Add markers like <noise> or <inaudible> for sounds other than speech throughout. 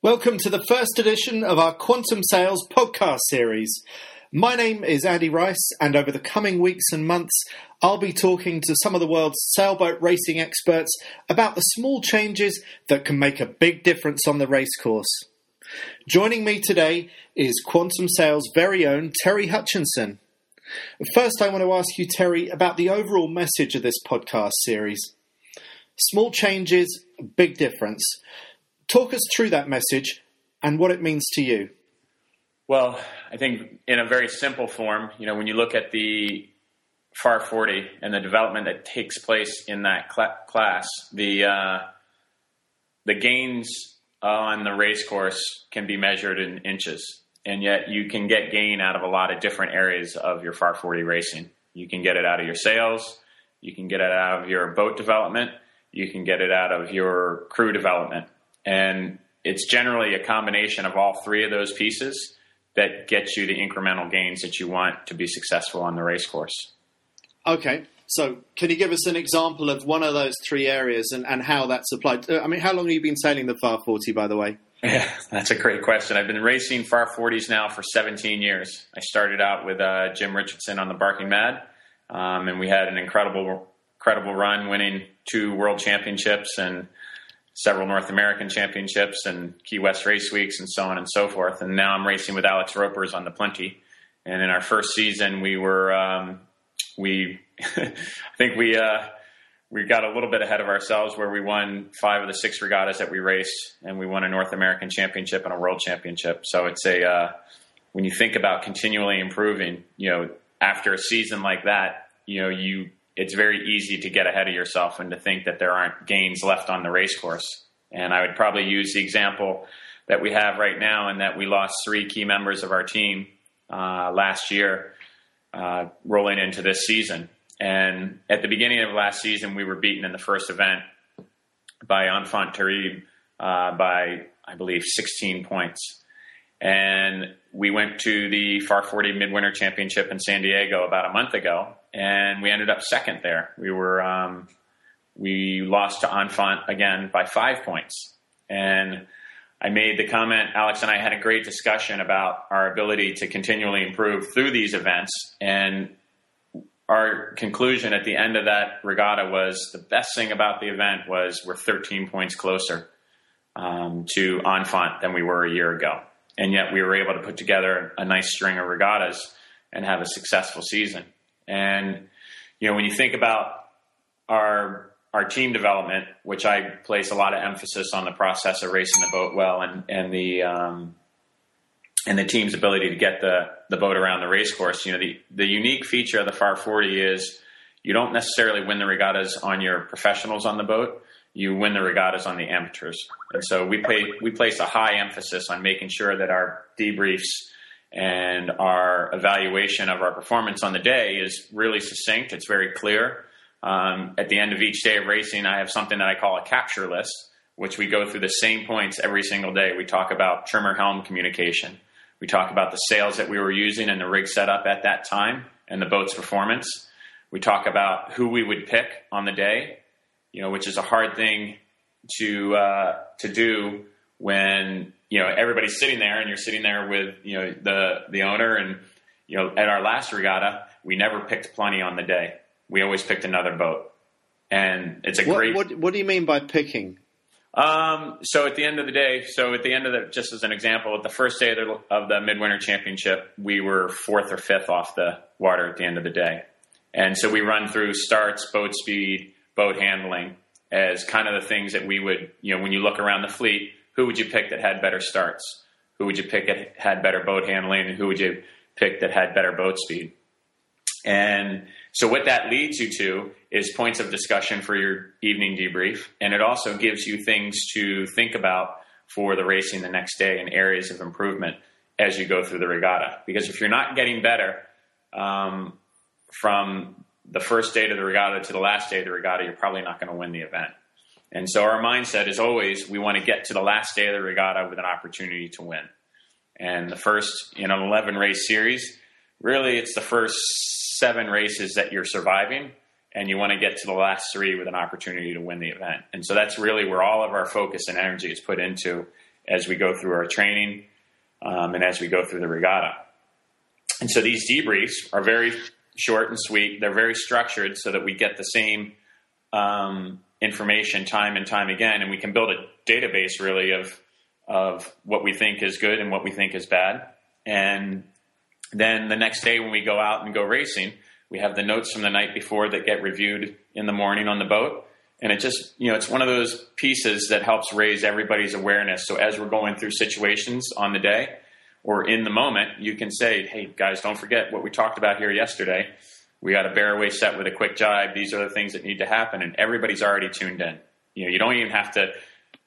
Welcome to the first edition of our Quantum Sails podcast series. My name is Andy Rice, and over the coming weeks and months, I'll be talking to some of the world's sailboat racing experts about the small changes that can make a big difference on the racecourse. Joining me today is Quantum Sails' very own Terry Hutchinson. First, I want to ask you, Terry, about the overall message of this podcast series. Small changes, big difference. Talk us through that message and what it means to you. Well, I think in a very simple form, you know, when you look at the Farr 40 and the development that takes place in that cl- class, the uh, the gains on the race course can be measured in inches, and yet you can get gain out of a lot of different areas of your Farr 40 racing. You can get it out of your sails, you can get it out of your boat development, you can get it out of your crew development, and it's generally a combination of all three of those pieces that gets you the incremental gains that you want to be successful on the race course. Okay. So, can you give us an example of one of those three areas and, and how that's applied? Uh, I mean, how long have you been sailing the Farr 40, by the way? Yeah, <laughs> that's a great question. I've been racing Farr 40s now for 17 years. I started out with uh, Jim Richardson on the Barking Mad, um, and we had an incredible, incredible run, winning two world championships and several North American championships and Key West race weeks and so on and so forth. And now I'm racing with Alex Roepers on the Plenty. And in our first season, we were um, we <laughs> I think we uh, we got a little bit ahead of ourselves where we won five of the six regattas that we raced, and we won a North American championship and a world championship. So it's a uh, when you think about continually improving, you know, after a season like that, you know, you it's very easy to get ahead of yourself and to think that there aren't gains left on the race course. And I would probably use the example that we have right now, and that we lost three key members of our team uh, last year, uh, rolling into this season. And at the beginning of last season, we were beaten in the first event by Enfant Terrible uh, by, I believe, 16 points. And we went to the Farr 40 Midwinter Championship in San Diego about a month ago, and we ended up second there. We were um, we lost to Enfant again by five points, and I made the comment. Alex and I had a great discussion about our ability to continually improve through these events, and our conclusion at the end of that regatta was the best thing about the event was we're 13 points closer um, to Enfant than we were a year ago, and yet we were able to put together a nice string of regattas and have a successful season. And you know, when you think about our our team development, which I place a lot of emphasis on the process of racing the boat well and and the um, and the team's ability to get the the boat around the race course. You know, the the unique feature of the Farr 40 is you don't necessarily win the regattas on your professionals on the boat. You win the regattas on the amateurs, and so we pay we place a high emphasis on making sure that our debriefs and our evaluation of our performance on the day is really succinct. It's very clear. Um, at the end of each day of racing, I have something that I call a capture list, which we go through the same points every single day. We talk about trimmer helm communication. We talk about the sails that we were using and the rig setup at that time and the boat's performance. We talk about who we would pick on the day, you know, which is a hard thing to uh, to do when you know everybody's sitting there and you're sitting there with you know the the owner and you know at our last regatta we never picked plenty on the day. We always picked another boat. And it's a what, great what, what do you mean by picking? Um, so at the end of the day so at the end of the just as an example at the first day of the, of the midwinter championship we were fourth or fifth off the water at the end of the day. And so we run through starts boat speed boat handling as kind of the things that we would you know when you look around the fleet who would you pick that had better starts? Who would you pick that had better boat handling? And who would you pick that had better boat speed? And so what that leads you to is points of discussion for your evening debrief. And it also gives you things to think about for the racing the next day and areas of improvement as you go through the regatta. Because if you're not getting better um, from the first day of the regatta to the last day of the regatta, you're probably not going to win the event. And so our mindset is always we want to get to the last day of the regatta with an opportunity to win. And the first in an 11 race series, really it's the first seven races that you're surviving, and you want to get to the last three with an opportunity to win the event. And so that's really where all of our focus and energy is put into as we go through our training um, and as we go through the regatta. And so these debriefs are very short and sweet. They're very structured so that we get the same um, information time and time again, and we can build a database really of of what we think is good and what we think is bad. And then the next day when we go out and go racing, we have the notes from the night before that get reviewed in the morning on the boat. And it just, you know, it's one of those pieces that helps raise everybody's awareness. So as we're going through situations on the day or in the moment, you can say, hey, guys, don't forget what we talked about here yesterday. We got a bear away set with a quick jibe. These are the things that need to happen. And everybody's already tuned in. You know, you don't even have to,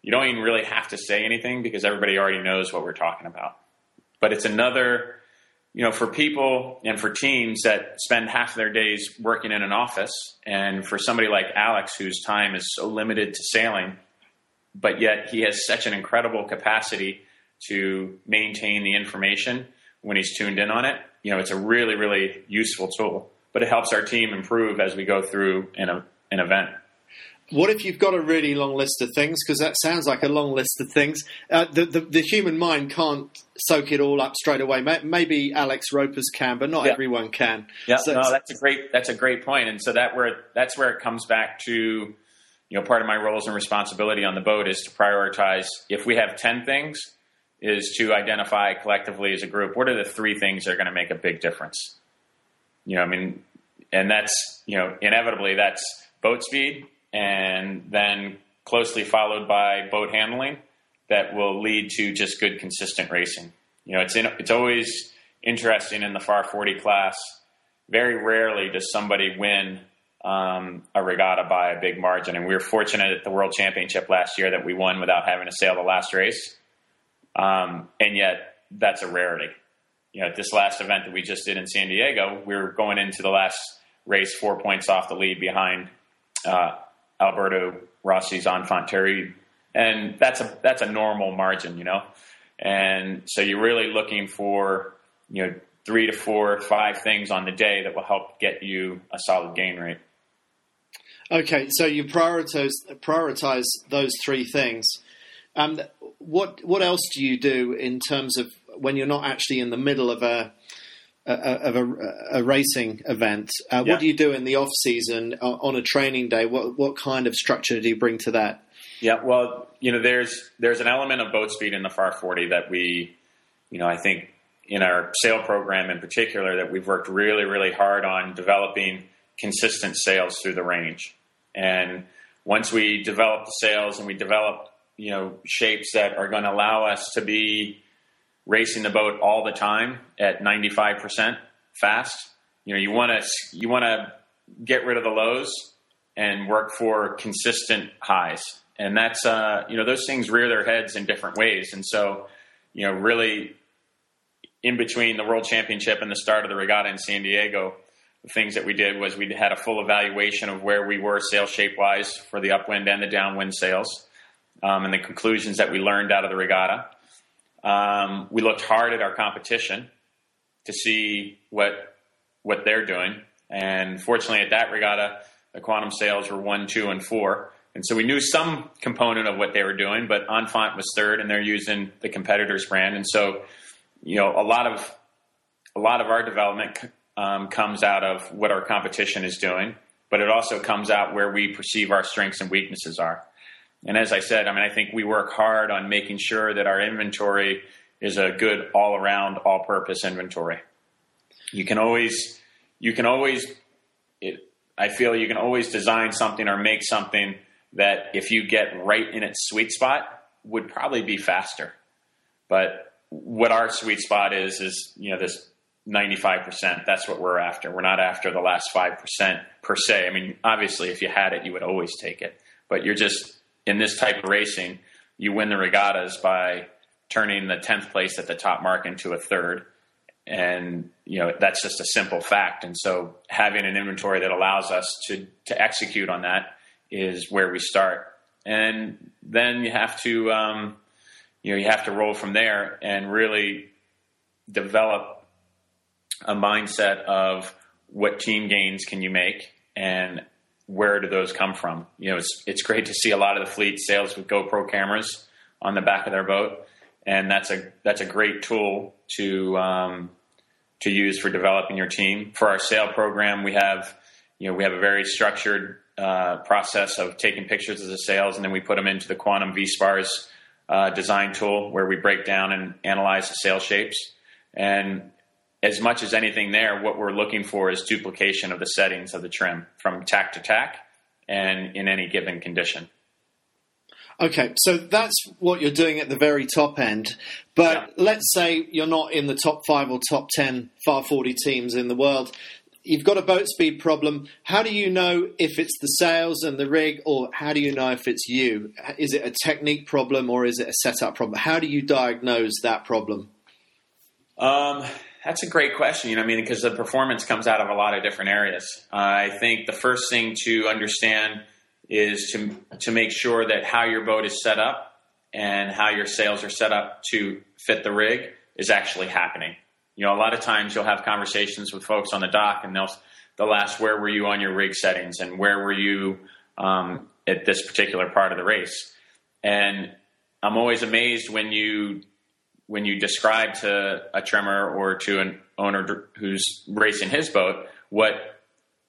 you don't even really have to say anything because everybody already knows what we're talking about. But it's another, you know, for people and for teams that spend half of their days working in an office, and for somebody like Alex, whose time is so limited to sailing, but yet he has such an incredible capacity to maintain the information when he's tuned in on it. You know, it's a really, really useful tool, but it helps our team improve as we go through an, an event. What if you've got a really long list of things? Because that sounds like a long list of things. Uh, the, the, the human mind can't soak it all up straight away. Maybe Alex Roepers can, but not yeah. everyone can. Yeah, so no, that's a great that's a great point. And so that where that's where it comes back to, you know, part of my roles and responsibility on the boat is to prioritize. If we have ten things, is to identify collectively as a group what are the three things that are going to make a big difference. You know, I mean, and that's you know inevitably that's boat speed and then closely followed by boat handling that will lead to just good consistent racing. You know, it's in, it's always interesting in the Farr 40 class. Very rarely does somebody win um, a regatta by a big margin, and we were fortunate at the World Championship last year that we won without having to sail the last race. Um, and yet, that's a rarity. You know, at this last event that we just did in San Diego, we were going into the last race four points off the lead behind uh, Alberto Rossi's Enfant Terrible. And that's a that's a normal margin, you know. And so you're really looking for, you know, three to four, five things on the day that will help get you a solid gain rate. Okay, so you prioritize prioritize those three things. Um, what what else do you do in terms of when you're not actually in the middle of a of a, a, racing event. Uh, yeah. What do you do in the off season uh, on a training day? What what kind of structure do you bring to that? Yeah, well, you know, there's there's an element of boat speed in the Farr 40 that we, you know, I think in our sail program in particular that we've worked really really hard on developing consistent sails through the range. And once we develop the sails and we develop, you know, shapes that are going to allow us to be racing the boat all the time at 95% fast. You know, you want to you want to get rid of the lows and work for consistent highs. And that's uh, you know, those things rear their heads in different ways. And so, you know, really in between the World Championship and the start of the regatta in San Diego, the things that we did was we had a full evaluation of where we were sail shape wise for the upwind and the downwind sails, um, and the conclusions that we learned out of the regatta. Um, we looked hard at our competition to see what what they're doing, and fortunately, at that regatta, the quantum sails were one, two, and four, and so we knew some component of what they were doing. But Enfant was third, and they're using the competitor's brand, and so you know a lot of a lot of our development um, comes out of what our competition is doing, but it also comes out where we perceive our strengths and weaknesses are. And as I said, I mean, I think we work hard on making sure that our inventory is a good all around, all purpose inventory. You can always, you can always, it, I feel you can always design something or make something that if you get right in its sweet spot would probably be faster. But what our sweet spot is, is, you know, this 95%. That's what we're after. We're not after the last 5% per se. I mean, obviously, if you had it, you would always take it. But you're just in this type of racing, you win the regattas by turning the 10th place at the top mark into a third. And, you know, that's just a simple fact. And so having an inventory that allows us to, to execute on that is where we start. And then you have to, um, you know, you have to roll from there and really develop a mindset of what team gains can you make and where do those come from? You know, it's it's great to see a lot of the fleet sails with GoPro cameras on the back of their boat, and that's a that's a great tool to um, to use for developing your team. For our sail program, we have you know we have a very structured uh, process of taking pictures of the sails, and then we put them into the Quantum VSPARS uh, design tool, where we break down and analyze the sail shapes. And as much as anything there, what we're looking for is duplication of the settings of the trim from tack to tack and in any given condition. Okay, so that's what you're doing at the very top end. But Yeah. let's say you're not in the top five or top 10 Farr 40 teams in the world. You've got a boat speed problem. How do you know if it's the sails and the rig, or how do you know if it's you? Is it a technique problem or is it a setup problem? How do you diagnose that problem? Um, that's a great question. You know, I mean, because the performance comes out of a lot of different areas. Uh, I think the first thing to understand is to to make sure that how your boat is set up and how your sails are set up to fit the rig is actually happening. You know, a lot of times you'll have conversations with folks on the dock, and they'll they'll ask, "Where were you on your rig settings?" and "Where were you um, at this particular part of the race?" And I'm always amazed when you when you describe to a trimmer or to an owner who's racing his boat what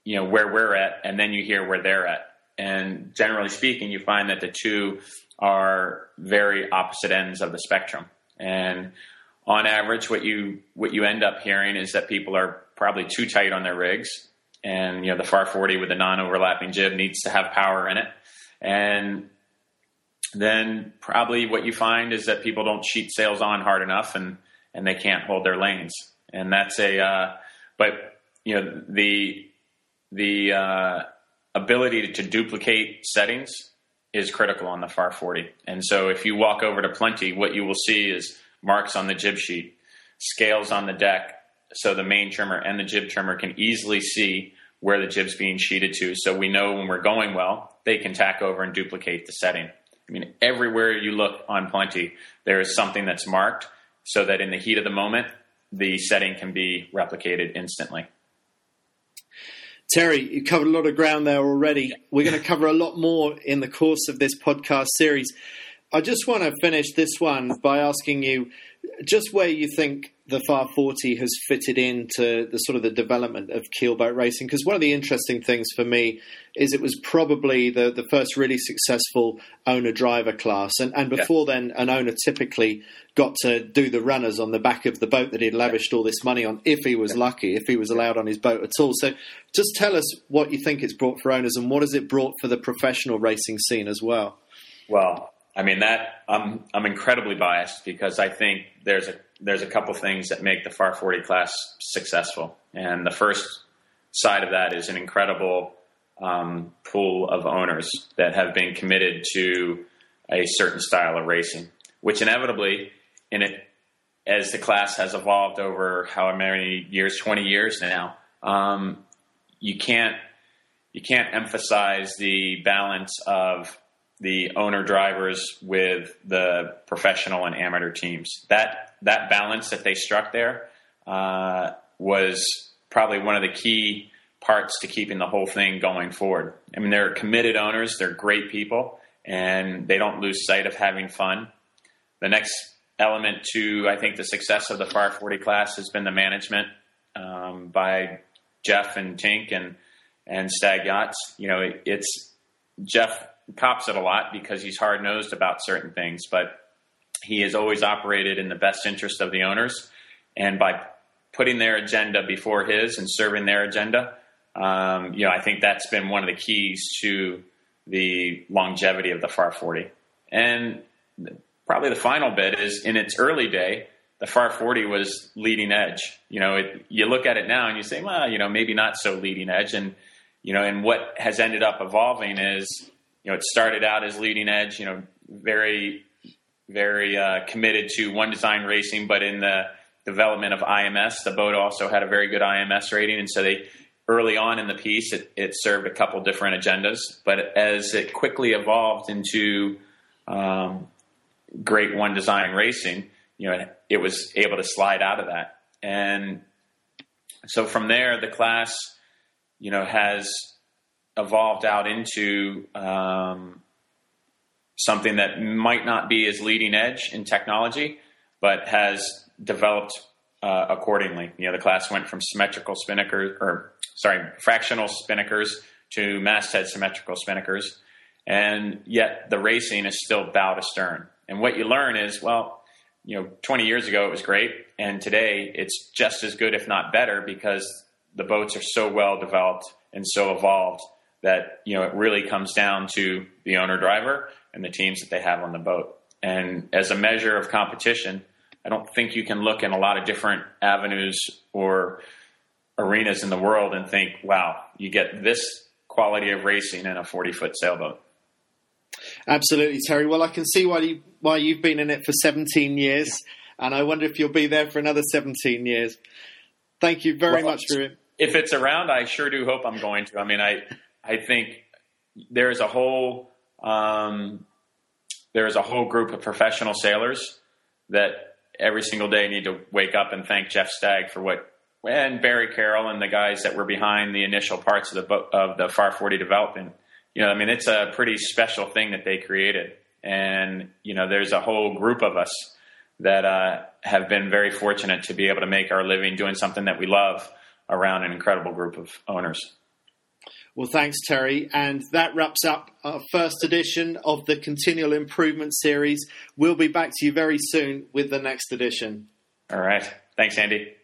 you know where we're at, and then you hear where they're at. And generally speaking, you find that the two are very opposite ends of the spectrum. And on average, what you what you end up hearing is that people are probably too tight on their rigs, and you know the Farr 40 with the non-overlapping jib needs to have power in it, and then probably what you find is that people don't sheet sails on hard enough and and they can't hold their lanes. And that's a uh, but you know the the uh, ability to duplicate settings is critical on the Farr 40 and so if you walk over to plenty what you will see is marks on the jib sheet scales on the deck so the main trimmer and the jib trimmer can easily see where the jib's being sheeted to. So we know when we're going well they can tack over and duplicate the setting I mean, everywhere you look on Plenty, there is something that's marked so that in the heat of the moment, the setting can be replicated instantly. Terry, you covered a lot of ground there already. We're going to cover a lot more in the course of this podcast series. I just want to finish this one by asking you just where you think the Farr 40 has fitted into the sort of the development of keelboat racing. Because one of the interesting things for me is it was probably the, the first really successful owner driver class. And, and before then, an owner typically got to do the runners on the back of the boat that he'd lavished all this money on, if he was lucky, if he was allowed on his boat at all. So just tell us what you think it's brought for owners and what has it brought for the professional racing scene as well. Well, I mean that I'm I'm incredibly biased because I think there's a there's a couple things that make the Farr 40 class successful, and the first side of that is an incredible um, pool of owners that have been committed to a certain style of racing, which inevitably, in it as the class has evolved over how many years, 20 years now, um, you can't you can't emphasize the balance of the owner drivers with the professional and amateur teams. That that balance that they struck there uh, was probably one of the key parts to keeping the whole thing going forward. I mean, they're committed owners, they're great people, and they don't lose sight of having fun. The next element to I think the success of the Farr 40 class has been the management um, by Geoff and Tink and and Stagg Yachts. You know, it, it's Geoff cops it a lot because he's hard nosed about certain things, but he has always operated in the best interest of the owners. And by putting their agenda before his and serving their agenda, um, you know, I think that's been one of the keys to the longevity of the Farr 40. And probably the final bit is in its early day, the Farr 40 was leading edge. You know, it, you look at it now and you say, well, you know, maybe not so leading edge. And, you know, and what has ended up evolving is, you know, it started out as leading edge, you know, very, very uh, committed to one design racing, but in the development of IMS, the boat also had a very good IMS rating. And so they, early on in the piece, it, it served a couple different agendas. But as it quickly evolved into um, great one design racing, you know, it, it was able to slide out of that. And so from there, the class, you know, has evolved out into um, something that might not be as leading edge in technology, but has developed uh, accordingly. You know, the class went from symmetrical spinnakers, or sorry, fractional spinnakers to masthead symmetrical spinnakers, and yet the racing is still bow to stern. And what you learn is, well, you know, 20 years ago it was great, and today it's just as good, if not better, because the boats are so well developed and so evolved that you know it really comes down to the owner driver and the teams that they have on the boat. And as a measure of competition, I don't think you can look in a lot of different avenues or arenas in the world and think, wow, you get this quality of racing in a 40 foot sailboat. Absolutely, Terry. Well, I can see why you why you've been in it for 17 years, and I wonder if you'll be there for another 17 years. Thank you very well, much for it. If it's around, I sure do hope I'm going to. I mean, I I think there is a whole um, there is a whole group of professional sailors that every single day need to wake up and thank Geoff Stagg for what and Barry Carroll and the guys that were behind the initial parts of the of the Farr 40 development. You know, I mean, it's a pretty special thing that they created, and you know, there's a whole group of us that uh, have been very fortunate to be able to make our living doing something that we love around an incredible group of owners. Well, thanks, Terry. And that wraps up our first edition of the Continual Improvement Series. We'll be back to you very soon with the next edition. All right. Thanks, Andy.